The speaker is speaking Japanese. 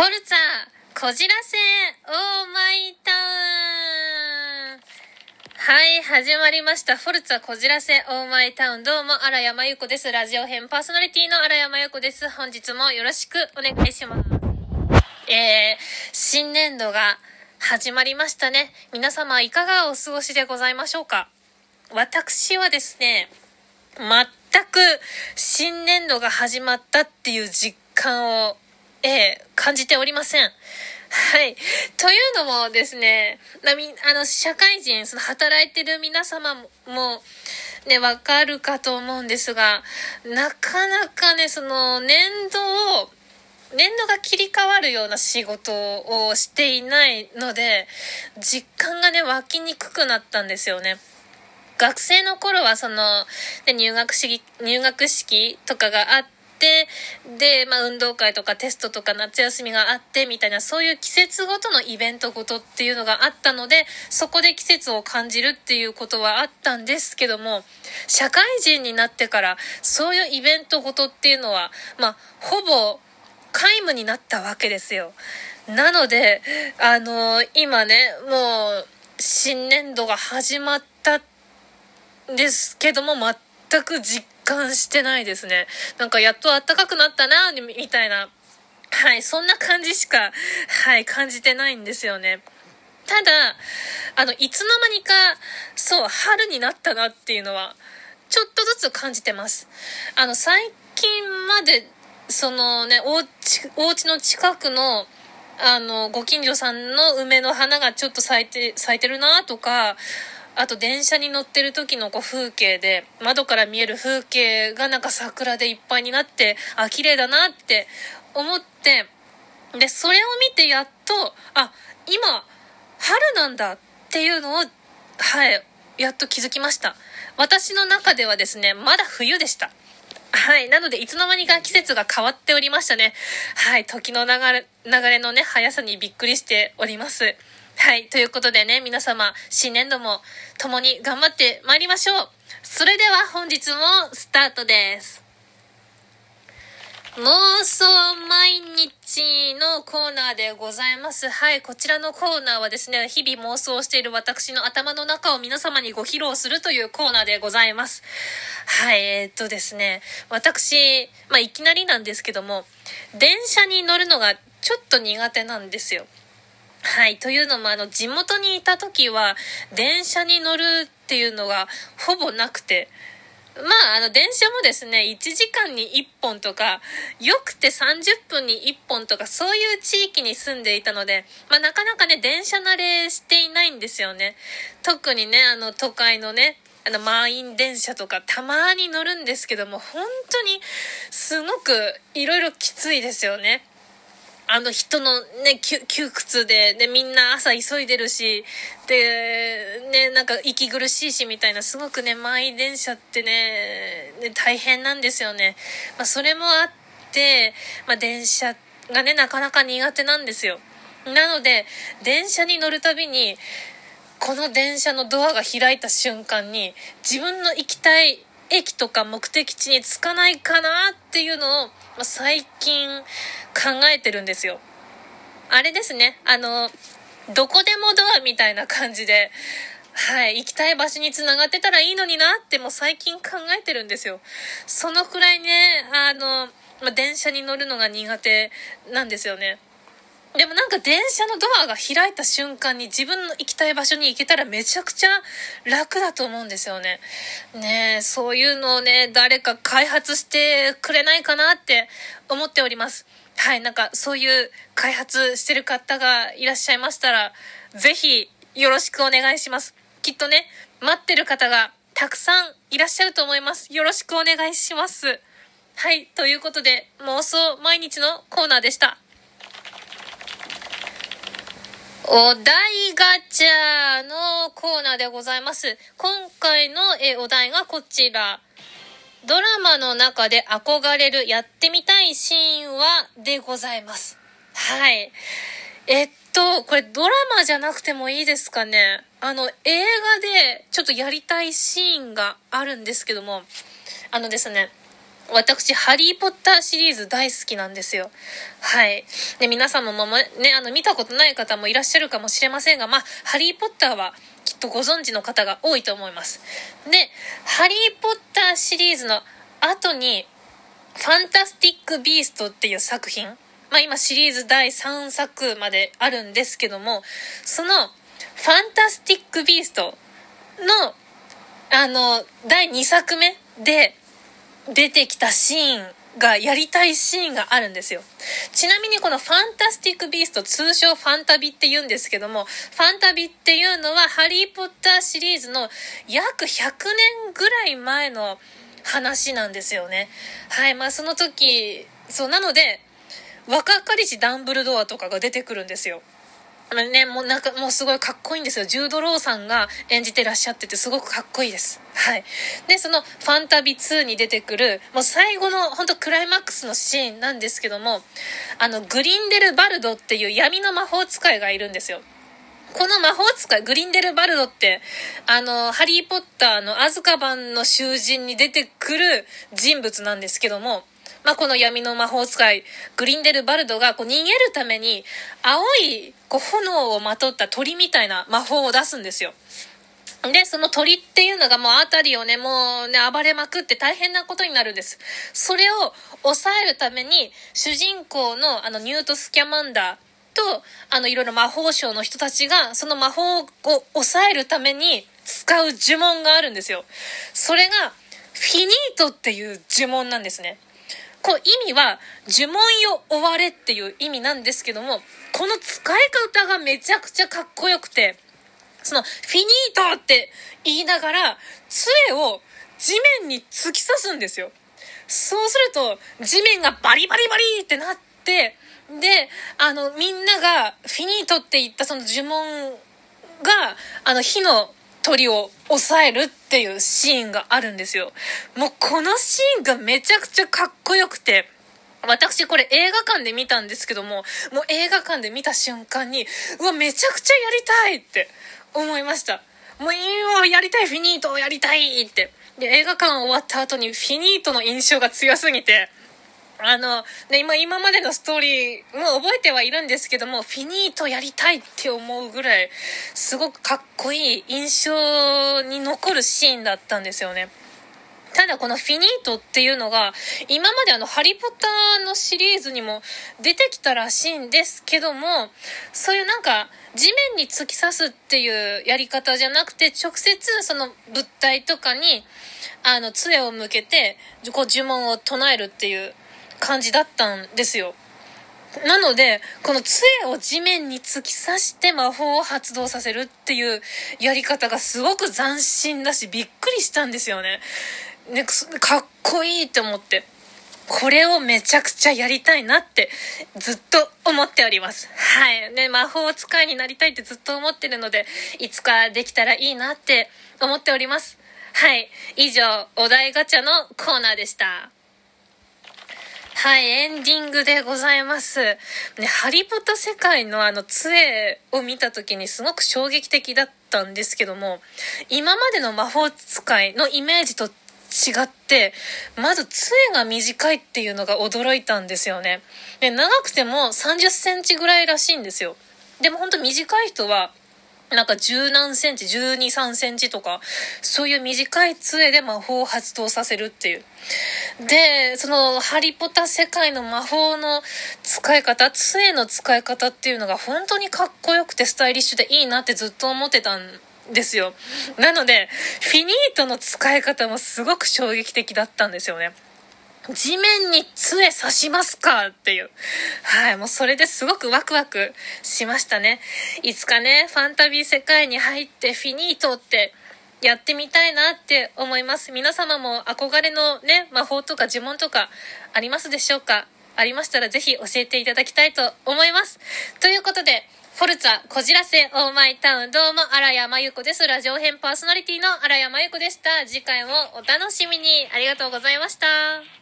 フォルツァ、こじらせ、オーマイタウン。はい、始まりました。フォルツァ、こじらせ、オーマイタウン。どうも、荒山由子です。ラジオ編パーソナリティの荒山由子です。本日もよろしくお願いします。えー、新年度が始まりましたね。皆様、いかがお過ごしでございましょうか私はですね、全く新年度が始まったっていう実感をええ、感じておりません。はい。というのもですね、あの、社会人、その働いてる皆様も、ね、わかるかと思うんですが、なかなかね、その、年度を、年度が切り替わるような仕事をしていないので、実感がね、湧きにくくなったんですよね。学生の頃はその、ね、入学式、入学式とかがあって、で、まあ、運動会とかテストとか夏休みがあってみたいなそういう季節ごとのイベントごとっていうのがあったのでそこで季節を感じるっていうことはあったんですけども社会人になってからそういうイベントごとっていうのはまあほぼ皆無になったわけですよ。なので、あのー、今ね、もう、新年度が始まったんですけども、全く実感してないですね。なんかやっと暖かくなったな、みたいな。はい、そんな感じしか、はい、感じてないんですよね。ただ、あの、いつの間にか、そう、春になったなっていうのは、ちょっとずつ感じてます。あの、最近まで、そのね、おうち、お家の近くの、あの、ご近所さんの梅の花がちょっと咲いて、咲いてるなとか、あと電車に乗ってる時のこう風景で窓から見える風景がなんか桜でいっぱいになってあ綺麗だなって思ってでそれを見てやっとあ今春なんだっていうのをはいやっと気づきました私の中ではですねまだ冬でしたはい。なので、いつの間にか季節が変わっておりましたね。はい。時の流れ、流れのね、速さにびっくりしております。はい。ということでね、皆様、新年度も共に頑張ってまいりましょう。それでは本日もスタートです。妄想毎日のコーナーでございます。はい、こちらのコーナーはですね、日々妄想している私の頭の中を皆様にご披露するというコーナーでございます。はい、えー、っとですね、私、まあ、いきなりなんですけども、電車に乗るのがちょっと苦手なんですよ。はい。というのも、あの、地元にいた時は、電車に乗るっていうのがほぼなくて、まあ、あの、電車もですね、1時間に1本とか、よくて30分に1本とか、そういう地域に住んでいたので、まあ、なかなかね、電車慣れしていないんですよね。特にね、あの、都会のね、あの、満員電車とか、たまに乗るんですけども、本当に、すごく、いろいろきついですよね。あの人のね、窮屈で、で、みんな朝急いでるし、で、ね、なんか息苦しいしみたいな、すごくね、満員電車ってね、ね大変なんですよね。まあ、それもあって、まあ、電車がね、なかなか苦手なんですよ。なので、電車に乗るたびに、この電車のドアが開いた瞬間に、自分の行きたい駅とか目的地に着かないかなっていうのを、ま最近考えてるんですよ。あれですね、あの、どこでもドアみたいな感じで、はい、行きたい場所に繋がってたらいいのになってもう最近考えてるんですよ。そのくらいね、あの、ま電車に乗るのが苦手なんですよね。でもなんか電車のドアが開いた瞬間に自分の行きたい場所に行けたらめちゃくちゃ楽だと思うんですよね。ねえ、そういうのをね、誰か開発してくれないかなって思っております。はい、なんかそういう開発してる方がいらっしゃいましたら、ぜひよろしくお願いします。きっとね、待ってる方がたくさんいらっしゃると思います。よろしくお願いします。はい、ということで妄想毎日のコーナーでした。お題ガチャのコーナーでございます。今回のえお題がこちら。ドラマの中で憧れるやってみたいシーンはでございます。はい。えっと、これドラマじゃなくてもいいですかね。あの、映画でちょっとやりたいシーンがあるんですけども、あのですね、私、ハリーポッターシリーズ大好きなんですよ。はい。で、皆様もね、あの、見たことない方もいらっしゃるかもしれませんが、まあ、ハリーポッターはきっとご存知の方が多いと思います。で、ハリーポッターシリーズの後に、ファンタスティック・ビーストっていう作品、まあ今シリーズ第3作まであるんですけども、そのファンタスティック・ビーストの、あの、第2作目で、出てきたシーンがやりたいシーンがあるんですよ。ちなみにこのファンタスティック・ビースト、通称ファンタビって言うんですけども、ファンタビっていうのはハリー・ポッターシリーズの約100年ぐらい前の話なんですよね。はい、まあその時、そう、なので、若かりしダンブルドアとかが出てくるんですよ。ね、もうなんかもうすごいかっこいいんですよ。ジュード・ローさんが演じてらっしゃっててすごくかっこいいです。はい。で、そのファンタビ2に出てくる、もう最後の本当クライマックスのシーンなんですけども、あの、グリンデル・バルドっていう闇の魔法使いがいるんですよ。この魔法使い、グリンデル・バルドって、あの、ハリー・ポッターのアズカバンの囚人に出てくる人物なんですけども、まあ、この闇の魔法使い、グリンデルバルドがこう逃げるために、青いこう炎をまとった鳥みたいな魔法を出すんですよ。で、その鳥っていうのがもう辺りをね、もうね、暴れまくって大変なことになるんです。それを抑えるために、主人公のあのニュート・スキャマンダーと、あのいろいろ魔法省の人たちが、その魔法を抑えるために使う呪文があるんですよ。それが、フィニートっていう呪文なんですね。こう意味は呪文よ終われっていう意味なんですけどもこの使い方がめちゃくちゃかっこよくてそのフィニートって言いながら杖を地面に突き刺すんですよ。そうすると地面がバリバリバリってなってであのみんながフィニートって言ったその呪文があの火の鳥を抑えるっていうシーンがあるんですよ。もうこのシーンがめちゃくちゃかっこよくて、私これ映画館で見たんですけども、もう映画館で見た瞬間に、うわ、めちゃくちゃやりたいって思いました。もう今やりたい、フィニートをやりたいって。で、映画館終わった後にフィニートの印象が強すぎて、あの、ね、今、今までのストーリーも覚えてはいるんですけども、フィニートやりたいって思うぐらい、すごくかっこいい印象に残るシーンだったんですよね。ただこのフィニートっていうのが、今まであの、ハリポッターのシリーズにも出てきたらしいんですけども、そういうなんか、地面に突き刺すっていうやり方じゃなくて、直接その物体とかに、あの、杖を向けて、こう呪文を唱えるっていう感じだったんですよ。なので、この杖を地面に突き刺して魔法を発動させるっていうやり方がすごく斬新だし、びっくりしたんですよね。ね、かっこいいって思って。これをめちゃくちゃやりたいなってずっと思っております。はい。ね、魔法使いになりたいってずっと思ってるので、いつかできたらいいなって思っております。はい。以上、お題ガチャのコーナーでした。はい、エンディングでございます。ね、ハリポタ世界のあの杖を見た時にすごく衝撃的だったんですけども、今までの魔法使いのイメージと違って、まず杖が短いっていうのが驚いたんですよね。で、長くても30センチぐらいらしいんですよ。でもほんと短い人はなんか十何センチ、12、3センチとか、そういう短い杖で魔法を発動させるっていう。で、その、ハリポタ世界の魔法の使い方、杖の使い方っていうのが本当にかっこよくてスタイリッシュでいいなってずっと思ってたんですよ。なので、フィニートの使い方もすごく衝撃的だったんですよね。地面に杖刺しますかっていう。はい、もうそれですごくワクワクしましたね。いつかね、ファンタビー世界に入ってフィニートってやってみたいなって思います。皆様も憧れのね、魔法とか呪文とかありますでしょうか？ありましたらぜひ教えていただきたいと思います。ということで、フォルツァ、こじらせ、オーマイタウン、どうも、荒山由子です。ラジオ編パーソナリティの荒山由子でした。次回もお楽しみに。ありがとうございました。